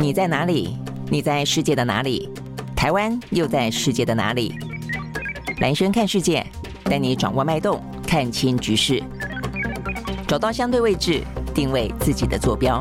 你在哪里？你在世界的哪里？台湾又在世界的哪里？兰轩看世界，带你掌握脉动，看清局势，找到相对位置，定位自己的坐标。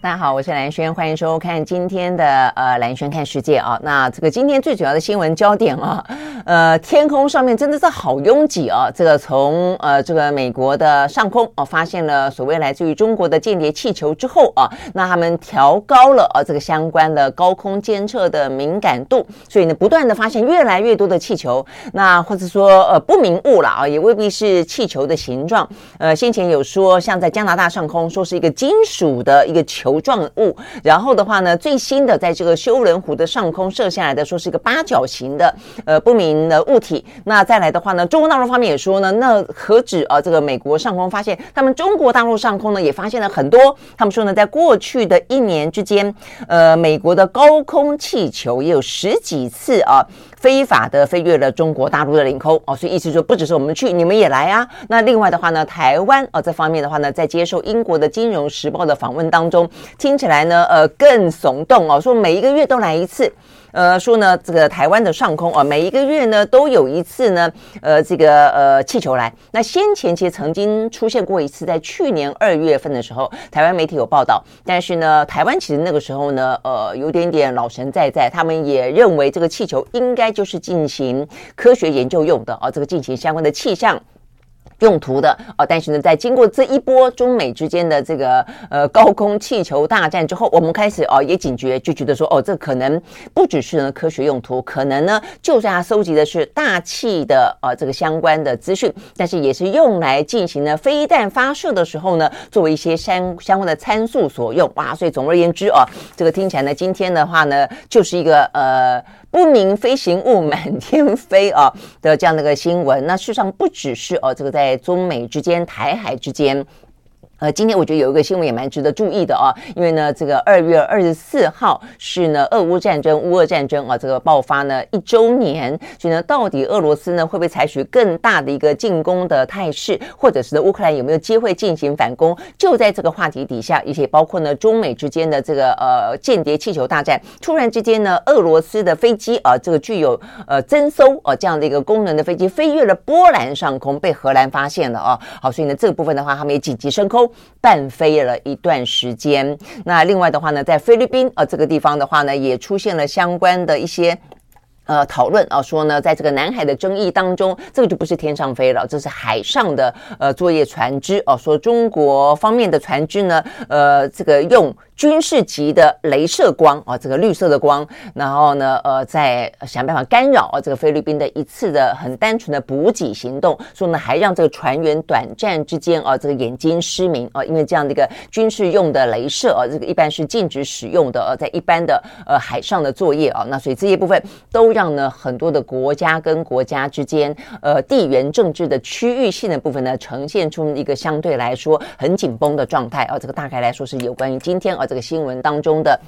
大家好，我是兰轩，欢迎收看今天的呃兰轩看世界啊。那这个今天最主要的新闻焦点啊，呃，天空上面真的是好拥挤啊。这个从呃这个美国的上空啊，发现了所谓来自于中国的间谍气球之后啊，那他们调高了啊这个相关的高空监测的敏感度，所以呢，不断的发现越来越多的气球，那或者说呃不明物了啊，也未必是气球的形状。呃，先前有说像在加拿大上空说是一个金属的一个球。状物，然后的话呢，最新的在这个休伦湖的上空射下来的，说是一个八角形的呃不明的物体。那再来的话呢，中国大陆方面也说呢，那何止啊，这个美国上空发现，他们中国大陆上空呢也发现了很多。他们说呢，在过去的一年之间，呃，美国的高空气球也有十几次啊。非法的飞越了中国大陆的领空哦，所以意思说不只是我们去，你们也来啊。那另外的话呢，台湾啊、这方面的话呢，在接受英国的《金融时报》的访问当中，听起来呢呃更耸动哦，说每一个月都来一次。呃，说呢，这个台湾的上空啊，每一个月呢都有一次呢，呃，这个呃气球来。那先前其实曾经出现过一次，在去年二月份的时候，台湾媒体有报道。但是呢，台湾其实那个时候呢，呃，有点点老神在在，他们也认为这个气球应该就是进行科学研究用的啊，这个进行相关的气象。用途的哦，但是呢，在经过这一波中美之间的这个呃高空气球大战之后，我们开始哦也警觉，就觉得说哦，这可能不只是呢科学用途，可能呢就算它收集的是大气的呃这个相关的资讯，但是也是用来进行呢飞弹发射的时候呢，作为一些相相关的参数所用哇。所以总而言之啊，这个听起来呢，今天的话呢，就是一个呃。不明飞行物满天飞啊的这样的一个新闻，那事实上不只是哦，这个在中美之间、台海之间。呃，今天我觉得有一个新闻也蛮值得注意的啊，因为呢，这个二月二十四号是呢，俄乌战争、乌俄战争啊，这个爆发呢一周年，所以呢，到底俄罗斯呢会不会采取更大的一个进攻的态势，或者是呢乌克兰有没有机会进行反攻？就在这个话题底下，一些包括呢中美之间的这个呃间谍气球大战，突然之间呢，俄罗斯的飞机啊，这个具有呃侦搜啊这样的一个功能的飞机飞越了波兰上空，被荷兰发现了啊，好，所以呢这个部分的话，他们也紧急升空。半飞了一段时间，那另外的话呢，在菲律宾呃这个地方的话呢，也出现了相关的一些呃讨论啊，说呢，在这个南海的争议当中，这个就不是天上飞了，这是海上的呃作业船只哦，说中国方面的船只呢，呃，这个用。军事级的镭射光啊，这个绿色的光，然后呢，呃，在想办法干扰啊，这个菲律宾的一次的很单纯的补给行动，说呢，还让这个船员短暂之间啊，这个眼睛失明啊，因为这样的一个军事用的镭射啊，这个一般是禁止使用的啊，在一般的呃海上的作业啊，那所以这些部分都让呢很多的国家跟国家之间呃地缘政治的区域性的部分呢，呈现出一个相对来说很紧绷的状态啊，这个大概来说是有关于今天啊。这个新闻当中的。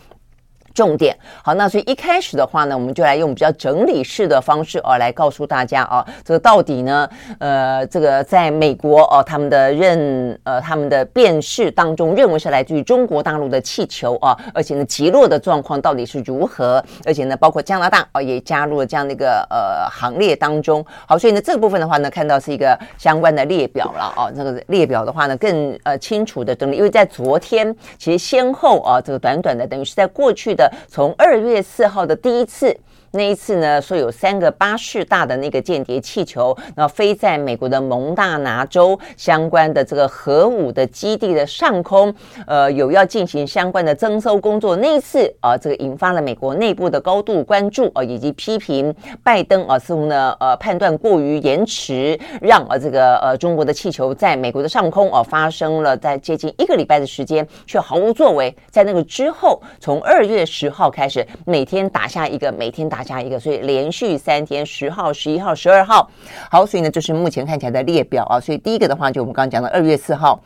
重点好，那所以一开始的话呢，我们就来用比较整理式的方式哦，来告诉大家啊，这个到底呢，呃，这个在美国哦，他们的认呃他们的辨识当中，认为是来自于中国大陆的气球啊，而且呢，击落的状况到底是如何？而且呢，包括加拿大啊，也加入了这样的一个呃行列当中。好，所以呢，这个部分的话呢，看到是一个相关的列表了啊，这个列表的话呢，更呃清楚的整理，因为在昨天其实先后啊，这个短短的等于是在过去的。从二月四号的第一次。那一次呢，说有三个巴士大的那个间谍气球，那飞在美国的蒙大拿州相关的这个核武的基地的上空，呃，有要进行相关的征收工作。那一次啊，这个引发了美国内部的高度关注啊，以及批评拜登啊，似乎呢，呃，判断过于延迟，让啊这个呃中国的气球在美国的上空啊发生了在接近一个礼拜的时间，却毫无作为。在那个之后，从二月十号开始，每天打下一个，每天打。大家一个，所以连续三天，十号、十一号、十二号，好，所以呢，就是目前看起来的列表啊。所以第一个的话，就我们刚刚讲的二月四号。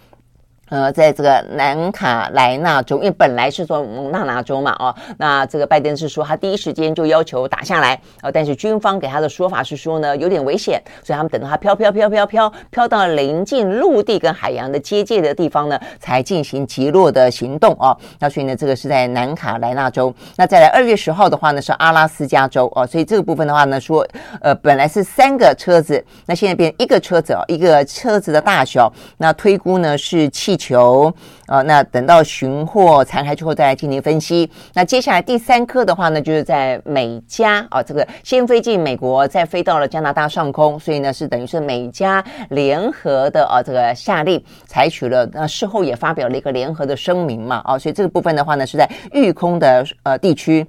呃，在这个南卡莱纳州，因为本来是说蒙大拿州嘛，哦，那这个拜登是说他第一时间就要求打下来，呃，但是军方给他的说法是说呢，有点危险，所以他们等到他飘飘飘飘飘飘到临近陆地跟海洋的接界的地方呢，才进行击落的行动哦。那所以呢，这个是在南卡莱纳州。那再来二月十号的话呢，是阿拉斯加州哦，所以这个部分的话呢，说呃，本来是三个车子，那现在变一个车子哦，一个车子的大小，那推估呢是气。球，呃，那等到寻获残骸之后再来进行分析。那接下来第三颗的话呢，就是在美加啊，这个先飞进美国，再飞到了加拿大上空，所以呢是等于是美加联合的啊，这个下令采取了，那事后也发表了一个联合的声明嘛，啊，所以这个部分的话呢是在育空的呃地区。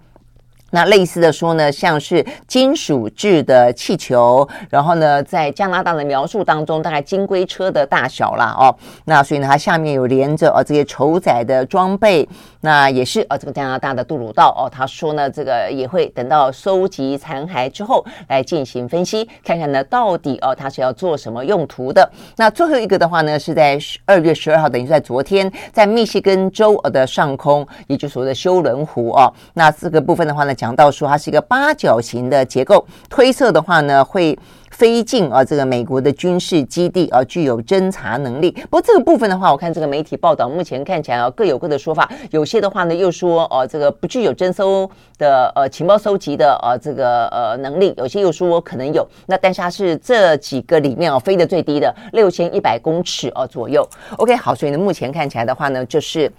那类似的说呢，像是金属制的气球，然后呢，在加拿大的描述当中，大概金龟车的大小啦哦。那所以呢，它下面有连着哦这些承载的装备。那也是哦，这个加拿大的杜鲁道哦，他说呢，这个也会等到收集残骸之后来进行分析，看看呢到底哦他是要做什么用途的。那最后一个的话呢，是在二月十二号，等于是在昨天，在密西根州的上空，也就所谓的休伦湖哦。那这个部分的话呢，讲到说它是一个八角形的结构，推测的话呢会。飞进啊，这个美国的军事基地啊，具有侦察能力。不过这个部分的话，我看这个媒体报道，目前看起来啊，各有各的说法。有些的话呢，又说哦，这个不具有侦搜的呃情报收集的呃这个呃能力；有些又说可能有。那但是它是这几个里面哦，飞得最低的六千一百公尺哦左右。OK，好，所以呢，目前看起来的话呢，就是。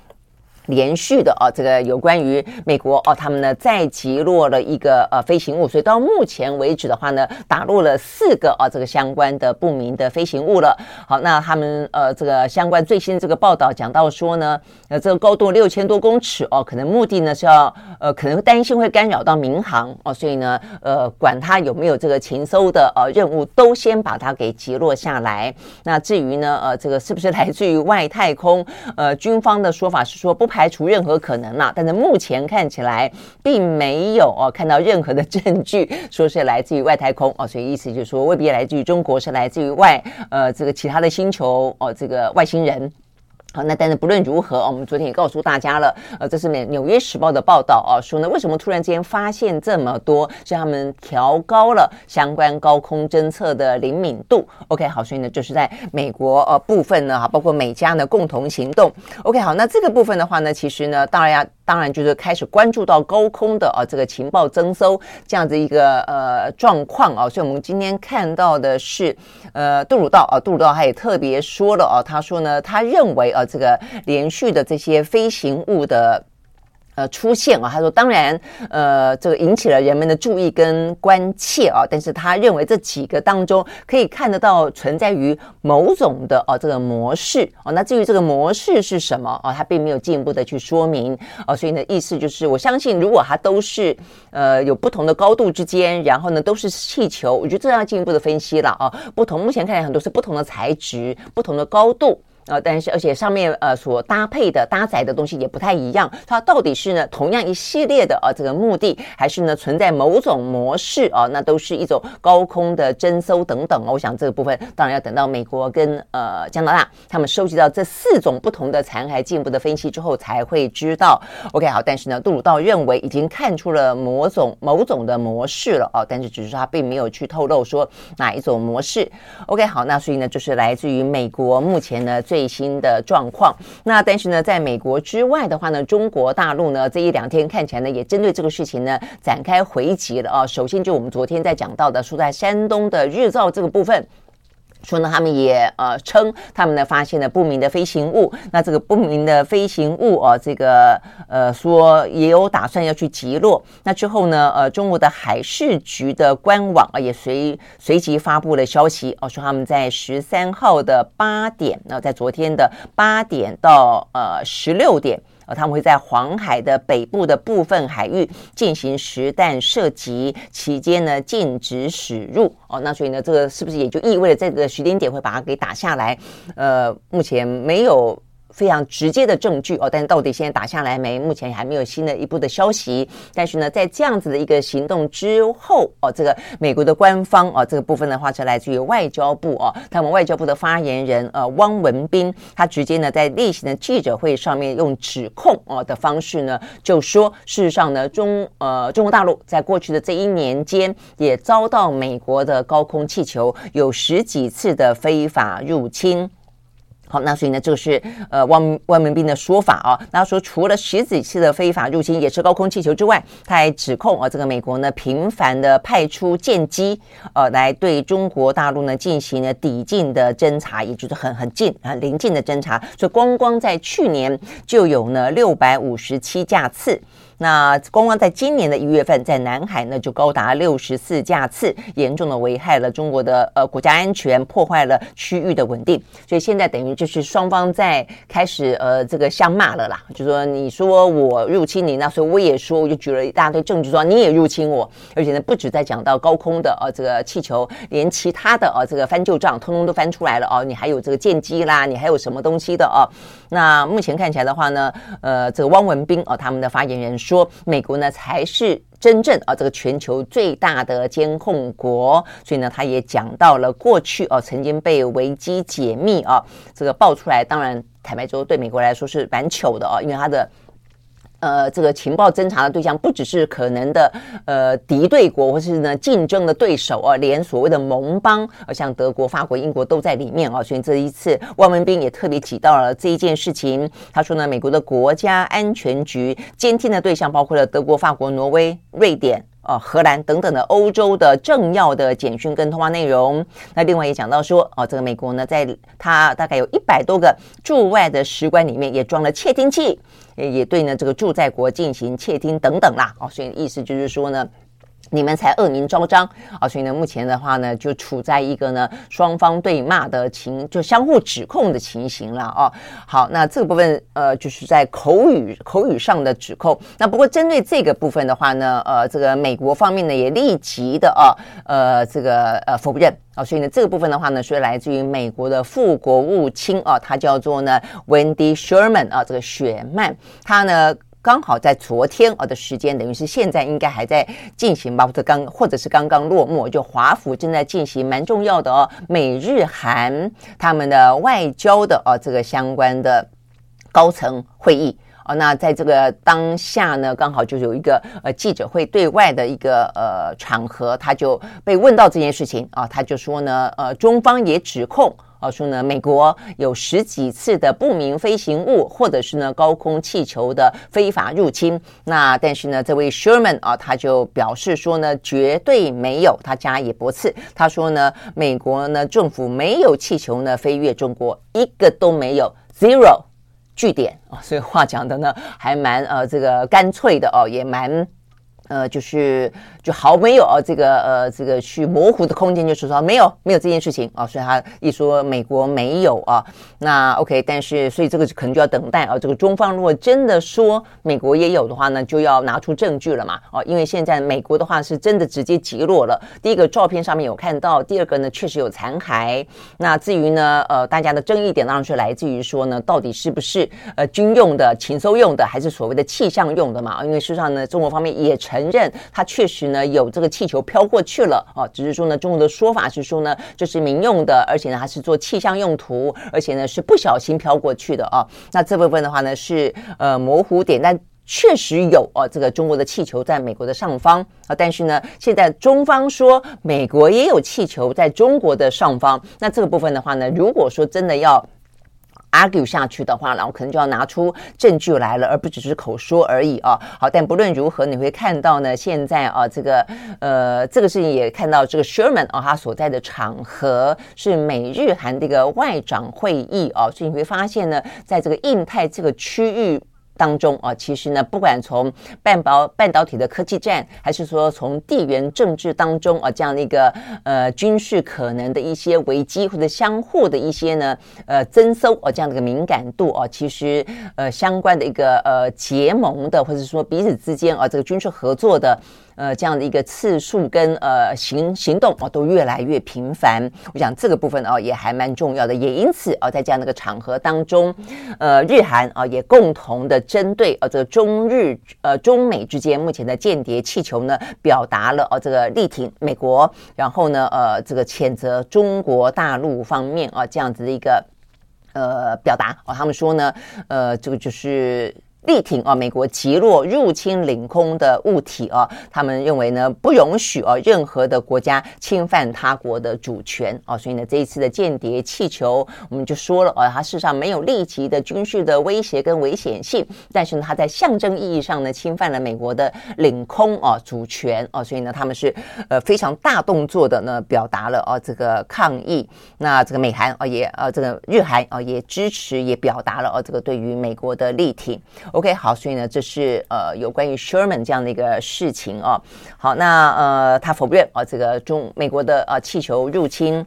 连续的啊，这个有关于美国哦，他们呢再击落了一个呃飞行物，所以到目前为止的话呢，打落了四个啊这个相关的不明的飞行物了。好，那他们呃这个相关最新这个报道讲到说呢，呃这个高度六千多公尺哦，可能目的呢是要呃可能担心会干扰到民航哦，所以呢呃管它有没有这个情搜的呃任务，都先把它给击落下来。那至于呢呃这个是不是来自于外太空？呃军方的说法是说不。排除任何可能啦，但是目前看起来并没有哦看到任何的证据说是来自于外太空哦，所以意思就是说未必来自于中国，是来自于外呃这个其他的星球哦，这个外星人。好，那但是不论如何，我们昨天也告诉大家了，呃，这是美纽约时报的报道啊，说呢，为什么突然之间发现这么多，是他们调高了相关高空侦测的灵敏度。OK，好，所以呢，就是在美国呃部分呢，哈，包括美加呢共同行动。OK，好，那这个部分的话呢，其实呢，大家。当然，就是开始关注到高空的啊这个情报侦搜这样子一个呃状况啊，所以我们今天看到的是，呃，杜鲁道啊，杜鲁道他也特别说了啊，他说呢，他认为啊，这个连续的这些飞行物的。呃，出现啊，他说，当然，呃，这个引起了人们的注意跟关切啊，但是他认为这几个当中可以看得到存在于某种的哦、这个模式哦、那至于这个模式是什么啊，他并没有进一步的去说明啊。所以呢，意思就是，我相信如果它都是呃有不同的高度之间，然后呢都是气球，我觉得这要进一步的分析了啊。不同，目前看来很多是不同的材质，不同的高度。呃，但是而且上面呃所搭配的搭载的东西也不太一样，它到底是呢同样一系列的呃这个目的，还是呢存在某种模式啊？那都是一种高空的征收等等。我想这个部分当然要等到美国跟呃加拿大他们收集到这四种不同的残骸进一步的分析之后才会知道。OK，好，但是呢杜鲁道认为已经看出了某种某种的模式了啊，但是只是他并没有去透露说哪一种模式。OK，好，那所以呢就是来自于美国目前呢。最最新的状况，那但是呢，在美国之外的话呢，中国大陆呢这一两天看起来呢，也针对这个事情呢展开回击了啊。首先就我们昨天在讲到的，说在山东的日照这个部分。说呢，他们也呃称他们呢发现了不明的飞行物。那这个不明的飞行物啊，这个呃说也有打算要去击落。那之后呢，呃，中国的海事局的官网啊也随随即发布了消息哦，说他们在十三号的八点，那在昨天的八点到呃十六点。呃，他们会在黄海的北部的部分海域进行实弹射击，期间呢禁止驶入。哦，那所以呢，这个是不是也就意味着这个时间点会把它给打下来？呃，目前没有非常直接的证据哦，但是到底现在打下来没？目前还没有新的一步的消息。但是呢，在这样子的一个行动之后哦，这个美国的官方哦，这个部分的话是来自于外交部哦，他们外交部的发言人呃汪文斌，他直接呢在例行的记者会上面用指控哦的方式呢，就说事实上呢中呃中国大陆在过去的这一年间也遭到美国的高空气球有十几次的非法入侵。好，那所以呢，这个是呃汪汪文斌的说法啊。那说除了十几次的非法入侵也是高空气球之外，他还指控啊，这个美国呢频繁的派出舰机呃来对中国大陆呢进行了抵近的侦查，也就是很很近很临近的侦查。所以光光在去年就有呢六百五十七架次。那光光在今年的一月份，在南海呢就高达六十四架次，严重的危害了中国的呃国家安全，破坏了区域的稳定。所以现在等于就是双方在开始呃这个相骂了啦，就说你说我入侵你，那所以我也说，我就举了一大堆证据说你也入侵我，而且呢不止在讲到高空的呃这个气球，连其他的呃这个翻旧账通通都翻出来了哦，你还有这个舰机啦，你还有什么东西的哦？那目前看起来的话呢，呃这个汪文斌哦他们的发言人。说美国呢才是真正啊这个全球最大的监控国，所以呢他也讲到了过去哦曾经被维基解密啊这个爆出来，当然坦白说对美国来说是蛮糗的哦，因为他的。呃，这个情报侦查的对象不只是可能的呃敌对国，或是呢竞争的对手啊，连所谓的盟邦，呃，像德国、法国、英国都在里面啊。所以这一次，汪文斌也特别提到了这一件事情。他说呢，美国的国家安全局监听的对象包括了德国、法国、挪威、瑞典。哦，荷兰等等的欧洲的政要的简讯跟通话内容。那另外也讲到说，哦，这个美国呢，在它大概有一百多个驻外的使馆里面也装了窃听器，也也对呢这个驻在国进行窃听等等啦。哦，所以意思就是说呢。你们才恶名昭彰啊！所以呢，目前的话呢，就处在一个呢双方对骂的情，就相互指控的情形了哦。好，那这个部分呃，就是在口语口语上的指控。那不过针对这个部分的话呢，呃，这个美国方面呢也立即的啊，呃，这个呃否认啊。所以呢，这个部分的话呢，是来自于美国的副国务卿啊，他叫做呢 Wendy Sherman 啊，这个雪曼，他呢。刚好在昨天啊的时间，等于是现在应该还在进行吧，或者刚或者是刚刚落幕，就华府正在进行蛮重要的哦，美日韩他们的外交的哦这个相关的高层会议哦，那在这个当下呢，刚好就有一个呃记者会对外的一个呃场合，他就被问到这件事情啊，他就说呢，呃，中方也指控。说呢，美国有十几次的不明飞行物，或者是呢高空气球的非法入侵。那但是呢，这位 Sherman 啊，他就表示说呢，绝对没有，他加以驳斥。他说呢，美国呢政府没有气球呢飞越中国，一个都没有，zero 据点啊。所以话讲的呢，还蛮呃这个干脆的哦，也蛮呃就是。就毫没有啊，这个呃，这个去模糊的空间，就是说没有没有这件事情啊，所以他一说美国没有啊，那 OK，但是所以这个可能就要等待啊，这个中方如果真的说美国也有的话呢，就要拿出证据了嘛，哦，因为现在美国的话是真的直接击落了，第一个照片上面有看到，第二个呢确实有残骸，那至于呢，呃，大家的争议点当然是来自于说呢，到底是不是呃军用的、情搜用的，还是所谓的气象用的嘛？因为事实上呢，中国方面也承承认它确实。呢，有这个气球飘过去了啊，只是说呢，中国的说法是说呢，这是民用的，而且呢，还是做气象用途，而且呢，是不小心飘过去的啊。那这部分的话呢，是呃模糊点，但确实有啊，这个中国的气球在美国的上方啊。但是呢，现在中方说美国也有气球在中国的上方，那这个部分的话呢，如果说真的要。Argue 下去的话，然后可能就要拿出证据来了，而不只是口说而已啊。好，但不论如何，你会看到呢，现在啊，这个呃，这个事情也看到这个 Sherman 啊，他所在的场合是美日韩这个外长会议啊，所以你会发现呢，在这个印太这个区域。当中啊，其实呢，不管从半导半导体的科技战，还是说从地缘政治当中啊，这样的一个呃军事可能的一些危机或者相互的一些呢呃增收啊这样的一个敏感度啊，其实呃相关的一个呃结盟的或者说彼此之间啊这个军事合作的呃这样的一个次数跟呃行行动哦都越来越频繁。我想这个部分哦也还蛮重要的，也因此哦在这样的一个场合当中，呃日韩啊也共同的针对呃这个中日呃中美之间目前的间谍气球呢表达了哦这个力挺美国，然后呢呃这个谴责中国大陆方面啊这样子的一个呃表达哦他们说呢呃这个就是。力挺啊，美国击落入侵领空的物体啊，他们认为呢，不容许啊任何的国家侵犯他国的主权啊，所以呢，这一次的间谍气球，我们就说了啊，它事实上没有立即的军事的威胁跟危险性，但是呢，它在象征意义上呢，侵犯了美国的领空啊主权啊，所以呢，他们是呃非常大动作的呢，表达了啊这个抗议。那这个美韩啊也啊这个日韩啊也支持，也表达了啊这个对于美国的力挺。OK，好，所以呢，这是呃有关于 Sherman 这样的一个事情哦。好，那呃他否认啊、这个中美国的呃气球入侵。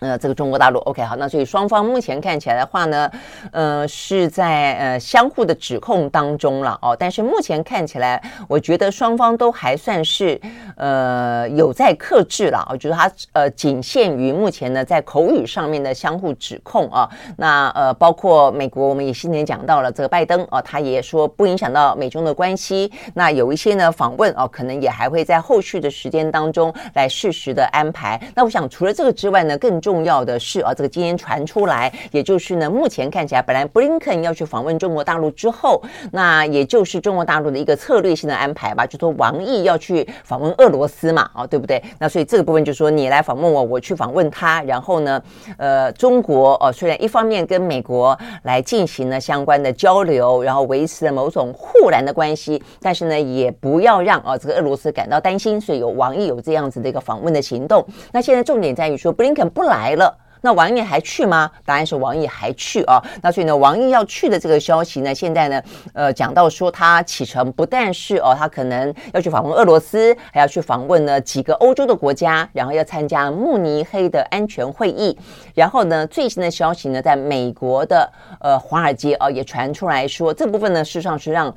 呃，这个中国大陆，OK，好，那所以双方目前看起来的话呢，呃，是在呃相互的指控当中了哦。但是目前看起来，我觉得双方都还算是呃有在克制了。我觉得他呃仅限于目前呢在口语上面的相互指控啊。那呃，包括美国，我们也先前讲到了这个拜登啊，他也说不影响到美中的关系。那有一些呢访问哦，可能也还会在后续的时间当中来适时的安排。那我想除了这个之外呢，更重要的是啊，这个今天传出来，也就是呢，目前看起来，本来布林肯要去访问中国大陆之后，那也就是中国大陆的一个策略性的安排吧，就说王毅要去访问俄罗斯嘛，啊，对不对？那所以这个部分就说你来访问我，我去访问他，然后呢，呃，中国哦，虽然一方面跟美国来进行了相关的交流，然后维持了某种互然的关系，但是呢，也不要让啊这个俄罗斯感到担心，所以有王毅有这样子的一个访问的行动。那现在重点在于说布林肯不来。来了，那王毅还去吗？答案是王毅还去啊。那所以呢，王毅要去的这个消息呢，现在呢，呃，讲到说他启程不但是哦，他可能要去访问俄罗斯，还要去访问呢几个欧洲的国家，然后要参加慕尼黑的安全会议。然后呢，最新的消息呢，在美国的呃华尔街啊也传出来说，这部分呢，事实上是让。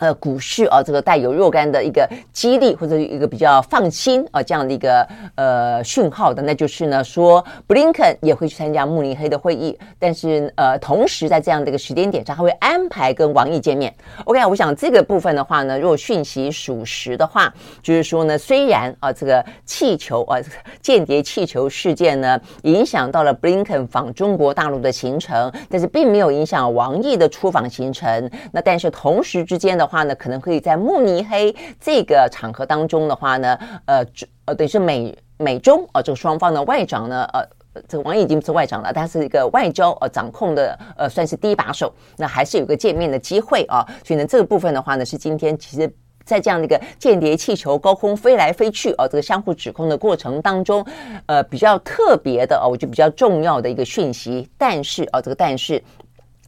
呃，股市啊，这个带有若干的一个激励或者一个比较放心啊，这样的一个呃讯号的，那就是呢，说布林肯也会去参加慕尼黑的会议，但是呃，同时在这样的一个时间点上，他会安排跟王毅见面。OK，我想这个部分的话呢，如果讯息属实的话，就是说呢，虽然啊，这个气球啊，间谍气球事件呢，影响到了布林肯访中国大陆的行程，但是并没有影响王毅的出访行程。那但是同时之间的。话呢，可能可以在慕尼黑这个场合当中的话呢，呃，呃，等于是美美中啊、这个双方的外长呢，呃，这个王毅已经不是外长了，他是一个外交呃掌控的呃，算是第一把手，那还是有个见面的机会啊。所以呢，这个部分的话呢，是今天其实在这样的一个间谍气球高空飞来飞去啊、这个相互指控的过程当中，呃，比较特别的啊、我觉得比较重要的一个讯息。但是啊、这个但是。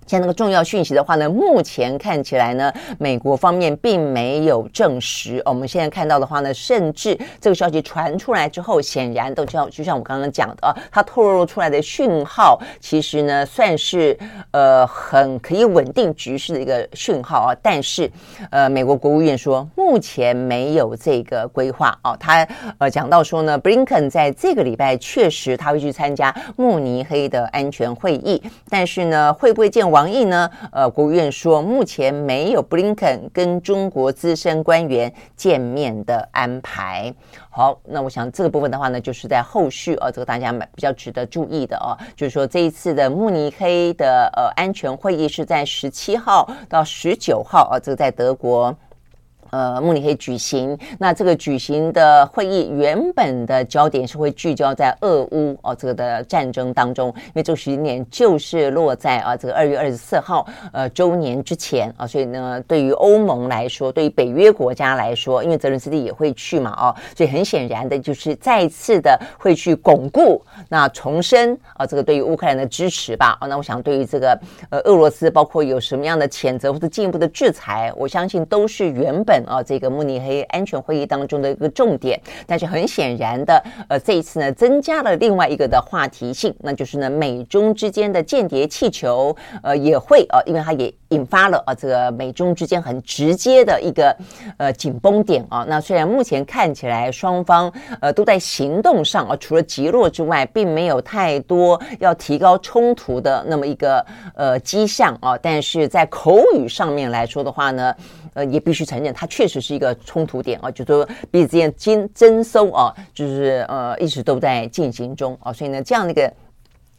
像那个重要讯息的话呢，目前看起来呢，美国方面并没有证实。我们现在看到的话呢，甚至这个消息传出来之后，显然都像就像我刚刚讲的啊，它透露出来的讯号，其实呢算是呃很可以稳定局势的一个讯号啊。但是呃，美国国务院说目前没有这个规划啊。他呃讲到说呢，布林肯在这个礼拜确实他会去参加慕尼黑的安全会议，但是呢，会不会见？王毅呢？呃，国务院说目前没有布林肯跟中国资深官员见面的安排。好，那我想这个部分的话呢，就是在后续呃，这个大家比较值得注意的哦，就是说这一次的慕尼黑的呃安全会议是在十七号到十九号啊，这个在德国。呃，慕尼黑举行，那这个举行的会议原本的焦点是会聚焦在俄乌哦这个的战争当中，因为这个时间点就是落在啊这个二月二十四号呃周年之前啊，所以呢，对于欧盟来说，对于北约国家来说，因为泽伦斯基也会去嘛哦，所以很显然的就是再次的会去巩固那重申啊这个对于乌克兰的支持吧啊，那我想对于这个呃俄罗斯包括有什么样的谴责或者进一步的制裁，我相信都是原本。啊这个慕尼黑安全会议当中的一个重点。但是很显然的，呃，这一次呢增加了另外一个的话题性，那就是呢美中之间的间谍气球，呃，也会啊，因为它也引发了啊这个美中之间很直接的一个呃紧绷点啊。那虽然目前看起来双方呃都在行动上啊，除了极弱之外，并没有太多要提高冲突的那么一个呃迹象啊，但是在口语上面来说的话呢，呃，也必须承认它确实是一个冲突点啊，就是说彼此之间经征收啊，就是呃一直都在进行中啊，所以呢，这样的一个。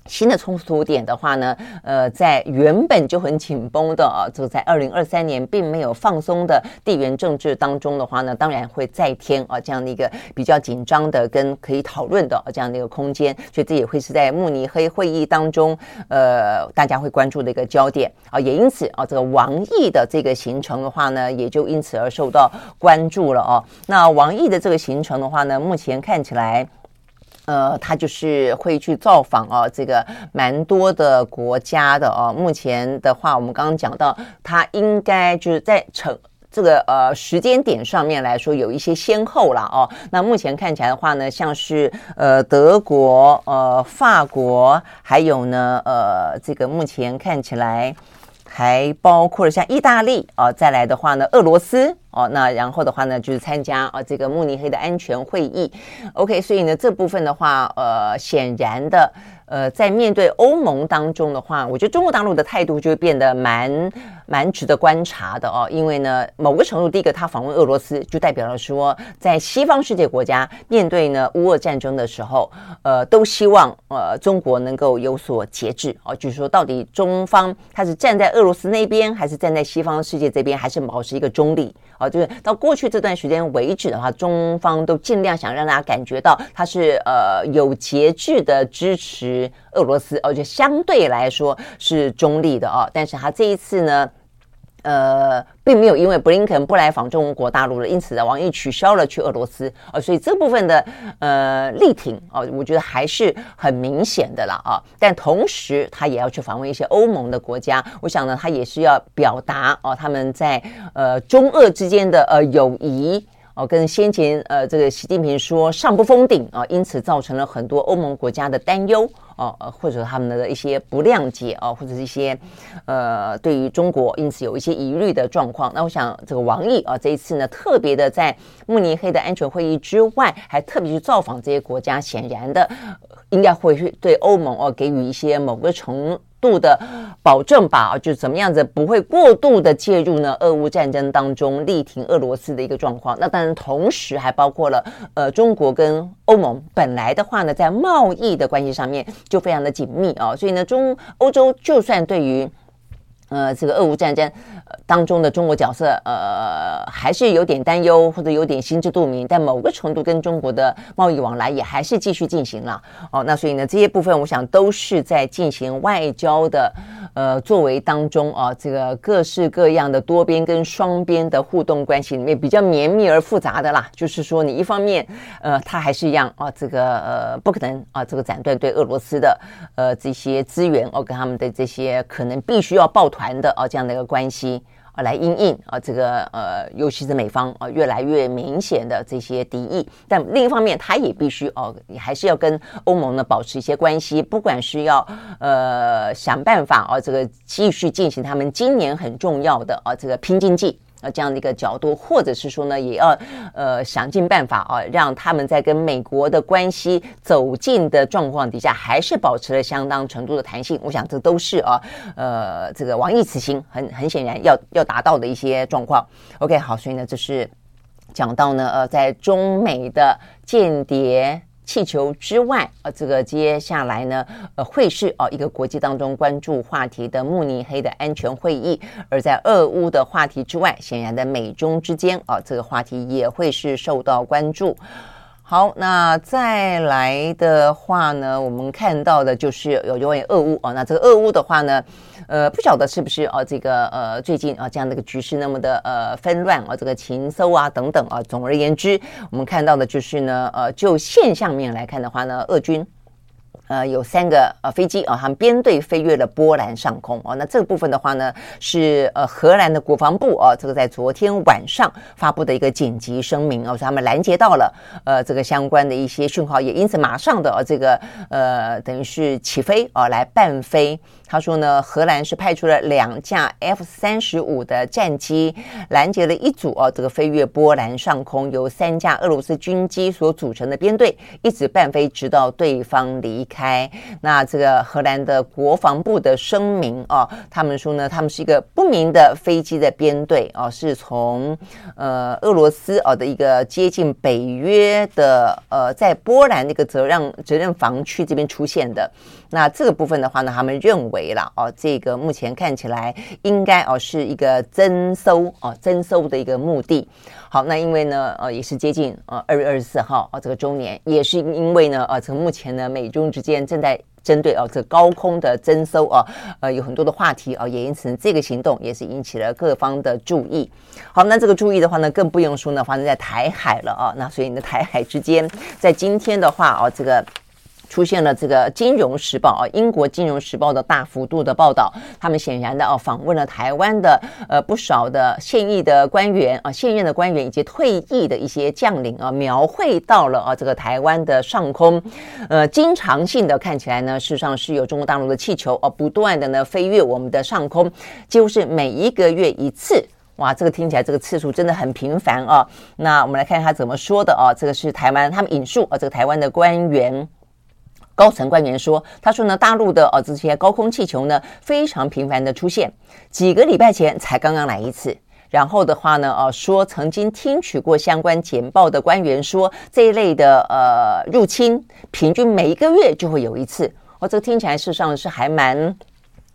新的冲突点的话呢，呃，在原本就很紧绷的啊，就在二零二三年并没有放松的地缘政治当中的话呢，当然会再添啊这样的一个比较紧张的跟可以讨论的这样的一个空间，所以这也会是在慕尼黑会议当中，呃，大家会关注的一个焦点啊，也因此啊，这个王毅的这个行程的话呢，也就因此而受到关注了啊。那王毅的这个行程的话呢，目前看起来。呃，他就是会去造访啊，这个蛮多的国家的哦、啊。目前的话，我们刚刚讲到，他应该就是在成这个呃时间点上面来说有一些先后了哦、那目前看起来的话呢，像是呃德国、呃法国，还有呢呃这个目前看起来。还包括了像意大利啊，再来的话呢，俄罗斯哦，那然后的话呢，就是参加啊这个慕尼黑的安全会议。OK，所以呢这部分的话，呃，显然的。呃，在面对欧盟当中的话，我觉得中国大陆的态度就会变得蛮蛮值得观察的哦。因为呢，某个程度，第一个，他访问俄罗斯，就代表了说，在西方世界国家面对呢乌俄战争的时候，呃，都希望呃中国能够有所节制哦。就是说，到底中方他是站在俄罗斯那边，还是站在西方世界这边，还是保持一个中立？哦，就是到过去这段时间为止的话，中方都尽量想让大家感觉到他是呃有节制的支持。俄罗斯，而且相对来说是中立的哦，但是他这一次呢，呃，并没有因为布林肯不来访中国大陆了，因此呢，王毅取消了去俄罗斯呃，所以这部分的呃力挺哦，我觉得还是很明显的了啊。但同时，他也要去访问一些欧盟的国家，我想呢，他也是要表达哦，他们在呃中俄之间的呃友谊。哦，跟先前呃，这个习近平说上不封顶啊，因此造成了很多欧盟国家的担忧哦，呃，或者他们的一些不谅解啊，或者是一些呃，对于中国因此有一些疑虑的状况。那我想这个王毅啊，这一次呢，特别的在慕尼黑的安全会议之外，还特别去造访这些国家，显然的应该会去对欧盟哦给予一些某个程度的保证吧，就怎么样子不会过度的介入呢？俄乌战争当中力挺俄罗斯的一个状况。那当然，同时还包括了呃，中国跟欧盟本来的话呢，在贸易的关系上面就非常的紧密啊。所以呢，中欧洲就算对于呃这个俄乌战争当中的中国角色，呃，还是有点担忧或者有点心知肚明，但某个程度跟中国的贸易往来也还是继续进行了。哦，那所以呢，这些部分我想都是在进行外交的。呃，作为当中啊，这个各式各样的多边跟双边的互动关系里面比较绵密而复杂的啦，就是说你一方面，呃，他还是一样啊，这个呃不可能啊，这个斩断对俄罗斯的呃这些资源哦，跟他们的这些可能必须要抱团的啊这样的一个关系。啊，来因应啊，这个呃，尤其是美方啊，越来越明显的这些敌意，但另一方面，他也必须哦，还是要跟欧盟呢保持一些关系，不管是要呃想办法啊，这个继续进行他们今年很重要的啊这个拼经济。啊，这样的一个角度，或者是说呢，也要呃想尽办法啊，让他们在跟美国的关系走近的状况底下，还是保持了相当程度的弹性。我想这都是啊，呃，这个王毅此行很很显然要要达到的一些状况。OK，好，所以呢，这是讲到呢，呃，在中美的间谍。气球之外，呃，这个接下来呢，呃，会是哦一个国际当中关注话题的慕尼黑的安全会议，而在俄乌的话题之外，显然的美中之间啊，这个话题也会是受到关注。好，那再来的话呢，我们看到的就是有有点俄乌啊，那这个俄乌的话呢，呃，不晓得是不是哦，这个呃最近啊这样的一个局势那么的呃纷乱啊，这个情搜啊等等啊，总而言之，我们看到的就是呢，呃，就现象面来看的话呢，俄军。呃，有三个呃飞机啊，他们编队飞越了波兰上空哦。那这个部分的话呢，是呃荷兰的国防部哦，这个在昨天晚上发布的一个紧急声明哦，说他们拦截到了呃这个相关的一些讯号，也因此马上的呃这个呃等于是起飞啊来伴飞。他说呢，荷兰是派出了两架 F 三十五的战机拦截了一组哦，这个飞越波兰上空由三架俄罗斯军机所组成的编队，一直伴飞直到对方离开。那这个荷兰的国防部的声明哦，他们说呢，他们是一个不明的飞机的编队哦，是从呃俄罗斯哦的一个接近北约的呃在波兰那个责任责任防区这边出现的。那这个部分的话呢，他们认为了哦，这个目前看起来应该哦是一个侦搜哦侦搜的一个目的。好，那因为呢呃也是接近呃二月二十四号啊这个周年，也是因为呢呃从目前呢美中之间正在针对哦这高空的征收啊呃有很多的话题啊，也因此这个行动也是引起了各方的注意。好，那这个注意的话呢，更不用说呢发生在台海了啊。那所以呢台海之间在今天的话哦这个。出现了这个《金融时报》啊，英国《金融时报》的大幅度的报道，他们显然的哦访问了台湾的呃不少的现役的官员啊，现任的官员以及退役的一些将领啊，描绘到了啊这个台湾的上空，呃，经常性的看起来呢，事实上是有中国大陆的气球啊，不断的呢飞越我们的上空，几乎是每一个月一次，哇，这个听起来这个次数真的很频繁啊。那我们来看看他怎么说的啊，这个是台湾他们引述啊，这个台湾的官员。高层官员说：“他说呢，大陆的哦这些高空气球呢，非常频繁的出现，几个礼拜前才刚刚来一次。然后的话呢，哦，说曾经听取过相关简报的官员说，这一类的呃入侵，平均每一个月就会有一次。哦，这个听起来事实上是还蛮。”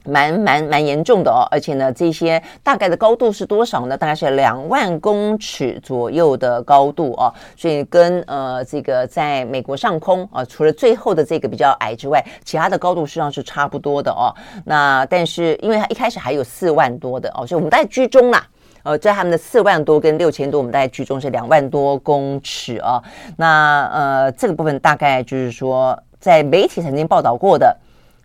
蛮蛮蛮严重的哦，而且呢，这些大概的高度是多少呢？大概是两万公尺左右的高度哦，所以跟呃这个在美国上空啊，除了最后的这个比较矮之外，其他的高度实际上是差不多的哦。那但是因为它一开始还有四万多的哦，所以我们大概居中啦。呃，在他们的四万多跟六千多，我们大概居中是两万多公尺哦。那呃这个部分大概就是说，在媒体曾经报道过的。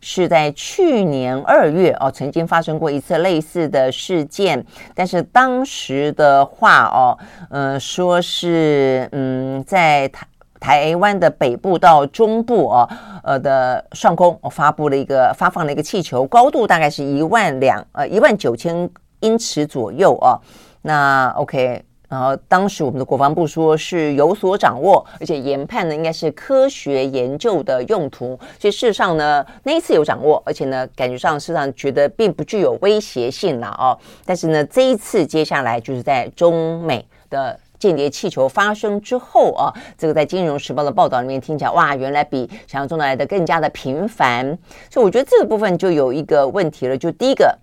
是在去年二月哦，曾经发生过一次类似的事件，但是当时的话哦，呃，说是嗯，在台台湾的北部到中部哦，呃的上空，我发布了一个发放了一个气球，高度大概是一万两呃一万九千英尺左右哦，那 OK。然后当时我们的国防部说是有所掌握，而且研判呢应该是科学研究的用途，所以事实上呢那一次有掌握，而且呢感觉上事实上觉得并不具有威胁性了哦。但是呢这一次接下来就是在中美的间谍气球发生之后啊，这个在《金融时报》的报道里面听起来哇，原来比想象中的来的更加的频繁，所以我觉得这个部分就有一个问题了，就第一个。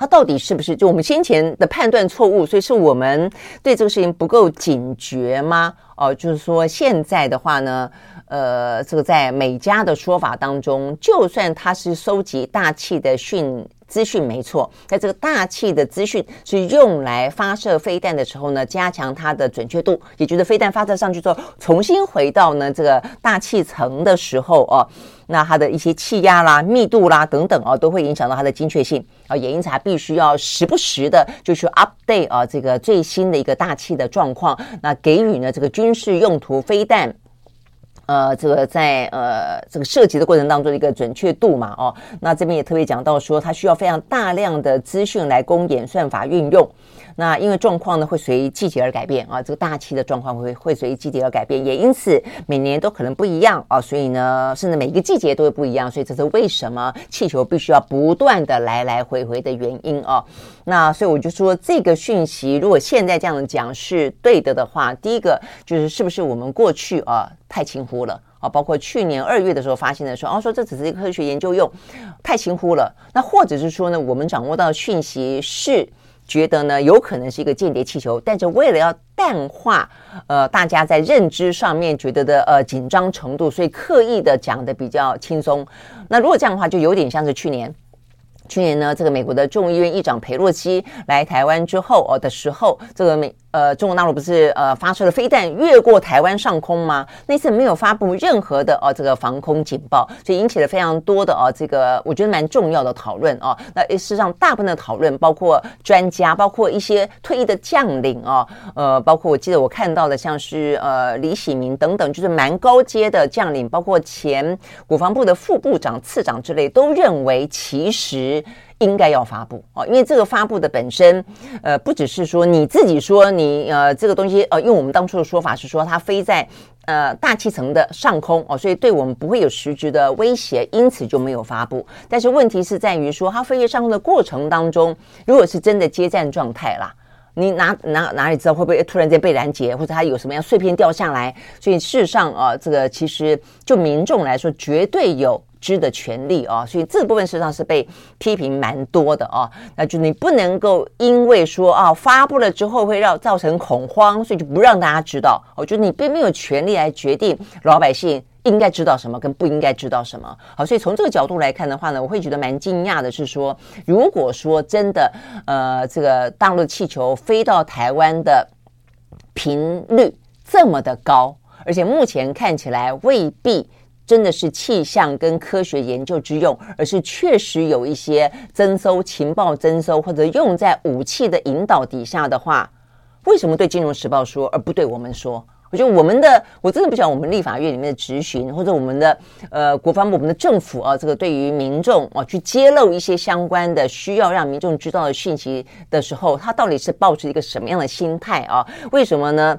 它到底是不是就我们先前的判断错误？所以是我们对这个事情不够警觉吗？哦，就是说现在的话呢，呃，这个在美加的说法当中，就算它是收集大气的讯。资讯没错，在这个大气的资讯是用来发射飞弹的时候呢，加强它的准确度，也就是飞弹发射上去之后，重新回到呢这个大气层的时候哦，那它的一些气压啦、密度啦等等哦，都会影响到它的精确性啊，也因此必须要时不时的就去 update 啊这个最新的一个大气的状况，那给予呢这个军事用途飞弹。呃，这个在呃这个涉及的过程当中的一个准确度嘛，哦，那这边也特别讲到说，它需要非常大量的资讯来供演算法运用。那因为状况呢会随季节而改变啊，这个大气的状况会会随季节而改变，也因此每年都可能不一样啊，所以呢，甚至每一个季节都会不一样，所以这是为什么气球必须要不断的来来回回的原因啊。那所以我就说这个讯息，如果现在这样讲是对的的话，第一个就是是不是我们过去啊太轻忽了啊？包括去年二月的时候发现的时候，哦、说这只是一个科学研究用，太轻忽了。那或者是说呢，我们掌握到的讯息是。觉得呢，有可能是一个间谍气球，但是为了要淡化呃大家在认知上面觉得的呃紧张程度，所以刻意的讲的比较轻松。那如果这样的话，就有点像是去年，去年呢，这个美国的众议院议长裴洛西来台湾之后哦的时候，这个美呃，中国大陆不是呃发射了飞弹越过台湾上空吗？那次没有发布任何的哦这个防空警报，所以引起了非常多的哦这个我觉得蛮重要的讨论哦。那事实上大部分的讨论，包括专家，包括一些退役的将领哦，呃，包括我记得我看到的像是呃李喜明等等，就是蛮高阶的将领，包括前国防部的副部长、次长之类，都认为其实。应该要发布哦，因为这个发布的本身，呃，不只是说你自己说你呃这个东西呃，用我们当初的说法是说它飞在呃大气层的上空哦，所以对我们不会有实质的威胁，因此就没有发布。但是问题是在于说它飞越上空的过程当中，如果是真的接战状态啦，你哪哪哪里知道会不会突然间被拦截，或者它有什么样碎片掉下来？所以事实上啊，这个其实就民众来说，绝对有。知的权利啊，所以这部分实际上是被批评蛮多的啊。那就你不能够因为说啊发布了之后会让造成恐慌，所以就不让大家知道。我觉得你并没有权利来决定老百姓应该知道什么跟不应该知道什么。好，所以从这个角度来看的话呢，我会觉得蛮惊讶的是说，如果说真的呃这个大陆气球飞到台湾的频率这么的高，而且目前看起来未必。真的是气象跟科学研究之用，而是确实有一些征收情报、征收或者用在武器的引导底下的话，为什么对《金融时报》说而不对我们说？我觉得我们的，我真的不晓得我们立法院里面的质询，或者我们的呃国防部、我们的政府啊，这个对于民众啊去揭露一些相关的需要让民众知道的讯息的时候，他到底是抱着一个什么样的心态啊？为什么呢？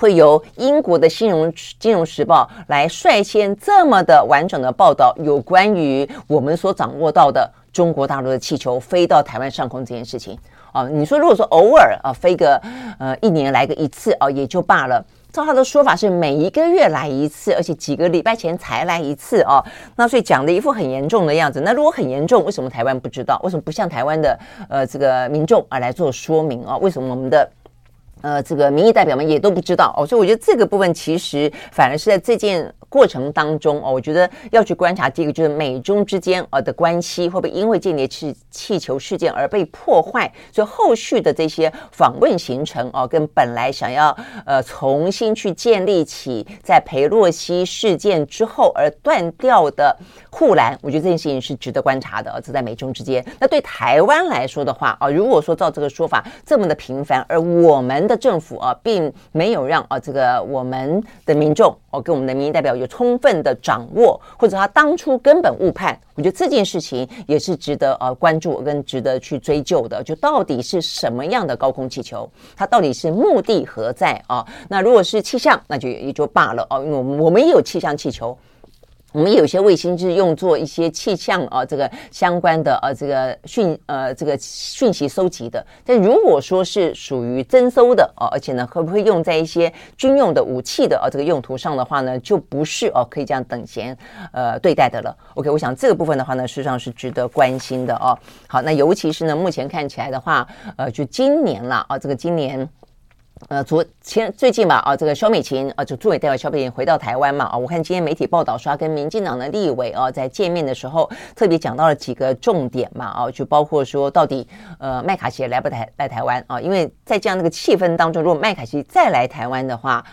会由英国的《金融金融时报》来率先这么的完整的报道有关于我们所掌握到的中国大陆的气球飞到台湾上空这件事情啊？你说如果说偶尔啊飞个呃一年来个一次啊也就罢了，照他的说法是每一个月来一次，而且几个礼拜前才来一次啊，那所以讲的一副很严重的样子。那如果很严重，为什么台湾不知道？为什么不向台湾的呃这个民众啊来做说明啊？为什么我们的？呃，这个民意代表们也都不知道哦，所以我觉得这个部分其实反而是在这件过程当中哦，我觉得要去观察第一个就是美中之间呃的关系会不会因为间谍气气球事件而被破坏，所以后续的这些访问行程哦，跟本来想要呃重新去建立起在裴洛西事件之后而断掉的护栏，我觉得这件事情是值得观察的，这在美中之间。那对台湾来说的话啊，如果说照这个说法这么的频繁，而我们的政府啊，并没有让啊这个我们的民众哦，跟我们的民意代表有充分的掌握，或者他当初根本误判，我觉得这件事情也是值得呃关注跟值得去追究的。就到底是什么样的高空气球，它到底是目的何在啊？那如果是气象，那就也就罢了哦，因为我们我们也有气象气球。我们有些卫星就是用作一些气象啊，这个相关的呃、啊，这个讯呃，这个讯息收集的。但如果说是属于征收的哦、而且呢，会不会用在一些军用的武器的啊这个用途上的话呢，就不是哦、可以这样等闲呃对待的了。OK，我想这个部分的话呢，事实上是值得关心的哦、好，那尤其是呢，目前看起来的话，呃，就今年了啊，这个今年。呃，昨前最近吧，啊，这个肖美琴啊，就作为代表肖美琴回到台湾嘛，啊，我看今天媒体报道说，跟民进党的立委啊，在见面的时候，特别讲到了几个重点嘛，啊，就包括说，到底呃，麦卡锡来不来来台湾啊？因为在这样的个气氛当中，如果麦卡锡再来台湾的话。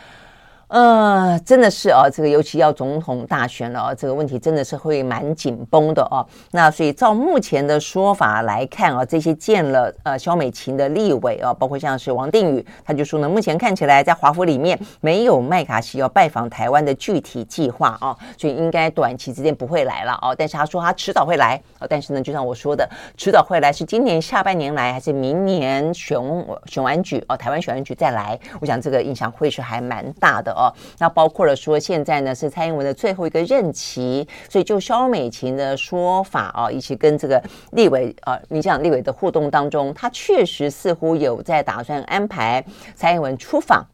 呃，真的是啊，这个尤其要总统大选了啊，这个问题真的是会蛮紧绷的哦。那所以照目前的说法来看啊，这些见了呃萧美琴的立委啊，包括像是王定宇，他就说呢，目前看起来在华府里面没有麦卡锡要拜访台湾的具体计划啊，所以应该短期之间不会来了啊。但是他说他迟早会来啊，但是呢，就像我说的，迟早会来是今年下半年来，还是明年选选完举哦，台湾选完举再来？我想这个影响会是还蛮大的。哦，那包括了说，现在呢是蔡英文的最后一个任期，所以就萧美琴的说法啊，以及跟这个立委啊，你像立委的互动当中，他确实似乎有在打算安排蔡英文出访。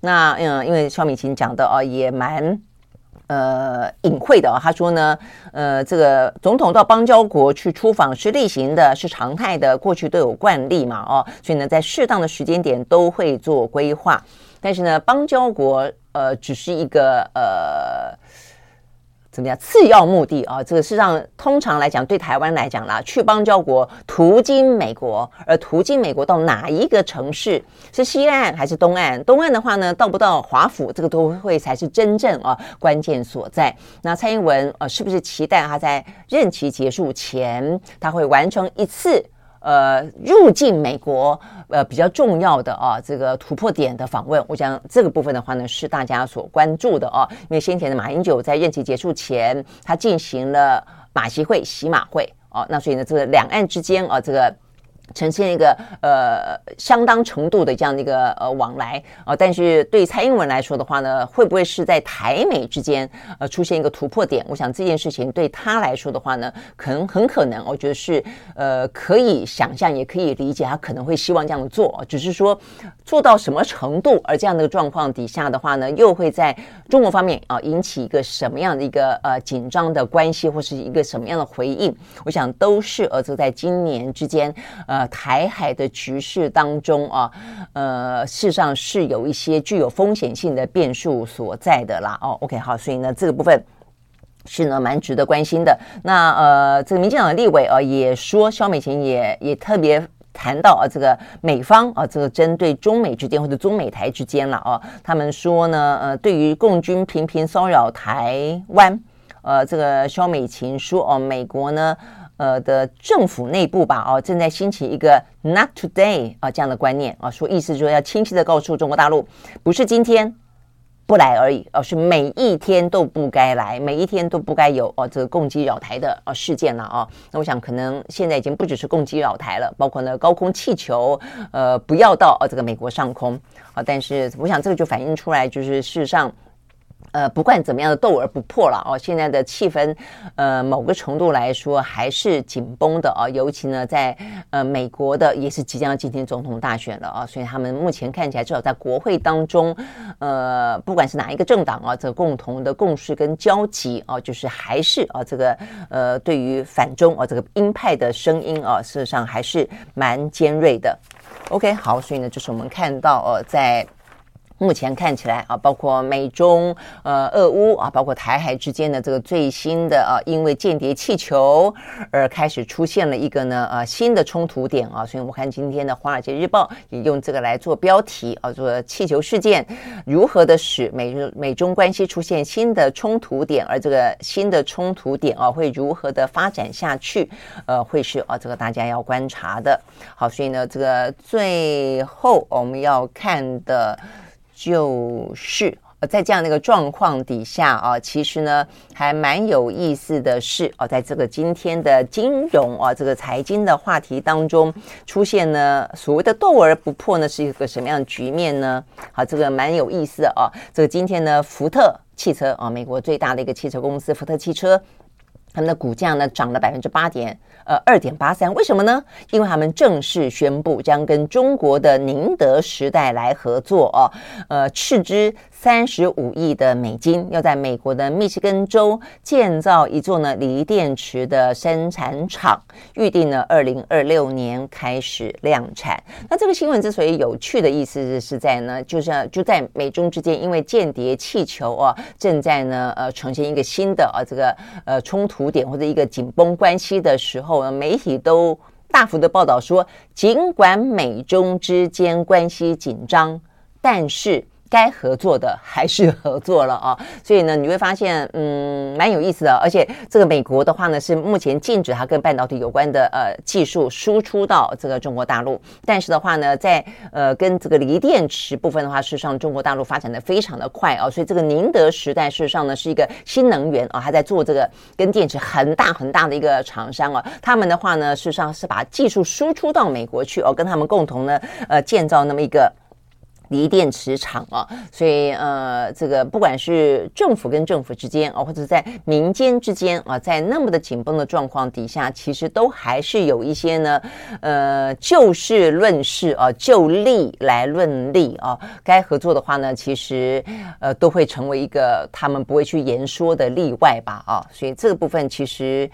那嗯，因为萧美琴讲的啊，也蛮呃隐晦的哦，他说呢，呃，这个总统到邦交国去出访是例行的，是常态的，过去都有惯例嘛，哦，所以呢，在适当的时间点都会做规划。但是呢，邦交国呃只是一个呃怎么样？次要目的啊，这个事实上通常来讲，对台湾来讲啦，去邦交国途经美国，而途经美国到哪一个城市是西岸还是东岸？东岸的话呢，到不到华府，这个都会才是真正啊关键所在。那蔡英文呃，是不是期待他在任期结束前，他会完成一次？呃，入境美国呃比较重要的啊这个突破点的访问，我想这个部分的话呢是大家所关注的啊，因为先前的马英九在任期结束前，他进行了马习会、习马会啊，那所以呢这个两岸之间啊这个。呈现一个呃相当程度的这样的一个呃往来啊，但是对蔡英文来说的话呢，会不会是在台美之间呃出现一个突破点？我想这件事情对他来说的话呢，可能很可能，我觉得是呃可以想象，也可以理解，他可能会希望这样做，只是说做到什么程度，而这样的状况底下的话呢，又会在中国方面啊引起一个什么样的一个呃紧张的关系，或是一个什么样的回应？我想都是而就在今年之间呃。台海的局势当中啊，呃，事实上是有一些具有风险性的变数所在的啦。哦，OK，好，所以呢，这个部分是呢蛮值得关心的。那呃，这个民进党的立委啊，也说萧美琴也也特别谈到啊，这个美方啊，这个针对中美之间或者中美台之间了啊，他们说呢，呃，对于共军频频骚扰台湾，呃，这个萧美琴说哦，美国呢。呃的政府内部吧，哦，正在兴起一个 “not today” 啊这样的观念啊，说意思说要清晰的告诉中国大陆，不是今天不来而已，而是每一天都不该来，每一天都不该有哦这个攻击扰台的啊事件了啊。那我想可能现在已经不只是攻击扰台了，包括呢高空气球，呃，不要到啊这个美国上空啊。但是我想这个就反映出来，就是事实上。呃，不管怎么样的斗而不破了哦。现在的气氛，呃，某个程度来说还是紧绷的啊。尤其呢，在呃美国的也是即将进行总统大选了啊，所以他们目前看起来至少在国会当中，呃，不管是哪一个政党啊，这个共同的共识跟交集啊，就是还是啊这个呃对于反中啊这个鹰派的声音啊，事实上还是蛮尖锐的。OK，好，所以呢，就是我们看到呃在。目前看起来啊，包括美中、呃、俄乌啊，包括台海之间的这个最新的啊，因为间谍气球而开始出现了一个呢呃新的冲突点啊，所以我们看今天的《华尔街日报》也用这个来做标题啊，做气球事件如何的使美日美中关系出现新的冲突点，而这个新的冲突点啊会如何的发展下去？呃，会是啊这个大家要观察的。好，所以呢，这个最后我们要看的。就是呃，在这样的一个状况底下啊，其实呢还蛮有意思的是哦，在这个今天的金融啊这个财经的话题当中出现呢所谓的斗而不破呢是一个什么样的局面呢？好，这个蛮有意思的啊。这个今天呢，福特汽车啊，美国最大的一个汽车公司福特汽车，他们的股价呢涨了百分之八点。呃，二点八三，为什么呢？因为他们正式宣布将跟中国的宁德时代来合作哦，呃，斥资三十五亿的美金，要在美国的密西根州建造一座呢锂电池的生产厂，预定呢二零二六年开始量产。那这个新闻之所以有趣的意思是是在呢，就是就在美中之间，因为间谍气球啊正在呢呃呈现一个新的啊这个呃冲突点或者一个紧绷关系的时候。媒体都大幅的报道说，尽管美中之间关系紧张，但是。该合作的还是合作了啊，所以呢，你会发现，嗯，蛮有意思的。而且这个美国的话呢，是目前禁止它跟半导体有关的呃技术输出到这个中国大陆。但是的话呢，在呃跟这个锂电池部分的话，事实上中国大陆发展的非常的快啊，所以这个宁德时代事实上呢是一个新能源啊，还在做这个跟电池很大很大的一个厂商啊。他们的话呢，事实上是把技术输出到美国去哦，跟他们共同呢呃建造那么一个。锂电池厂啊，所以呃，这个不管是政府跟政府之间啊，或者在民间之间啊，在那么的紧绷的状况底下，其实都还是有一些呢，呃，就事论事啊，就利来论利啊，该合作的话呢，其实呃都会成为一个他们不会去言说的例外吧啊，所以这个部分其实。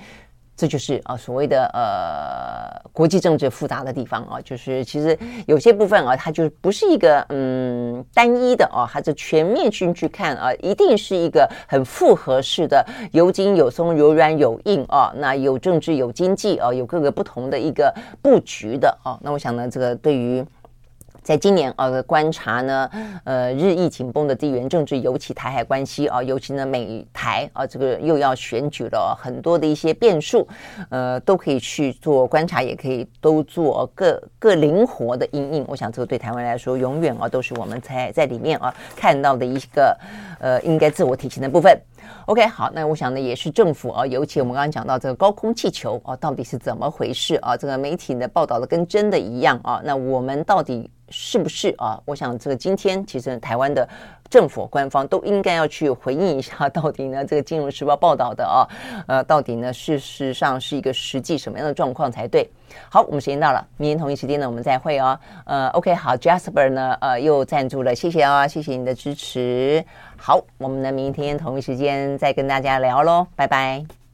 这就是啊所谓的呃国际政治复杂的地方啊，就是其实有些部分啊，它就不是一个嗯单一的啊，它是全面性去看啊，一定是一个很复合式的，有紧有松，有软有硬啊，那有政治有经济啊，有各个不同的一个布局的啊，那我想呢，这个对于。在今年啊，观察呢，呃，日益紧绷的地缘政治，尤其台海关系啊，尤其呢美台啊，这个又要选举了，很多的一些变数，呃，都可以去做观察，也可以都做各各灵活的因应。我想这个对台湾来说，永远啊都是我们在在里面啊看到的一个呃应该自我体现的部分。OK，好，那我想呢也是政府啊，尤其我们刚刚讲到这个高空气球啊，到底是怎么回事啊？这个媒体呢报道的跟真的一样啊，那我们到底？是不是啊？我想这个今天其实台湾的政府官方都应该要去回应一下，到底呢这个《金融时报》报道的啊，呃，到底呢事实上是一个实际什么样的状况才对？好，我们时间到了，明天同一时间呢我们再会哦。呃，OK，好，Jasper 呢呃又赞助了，谢谢啊，谢谢你的支持。好，我们呢明天同一时间再跟大家聊喽，拜拜。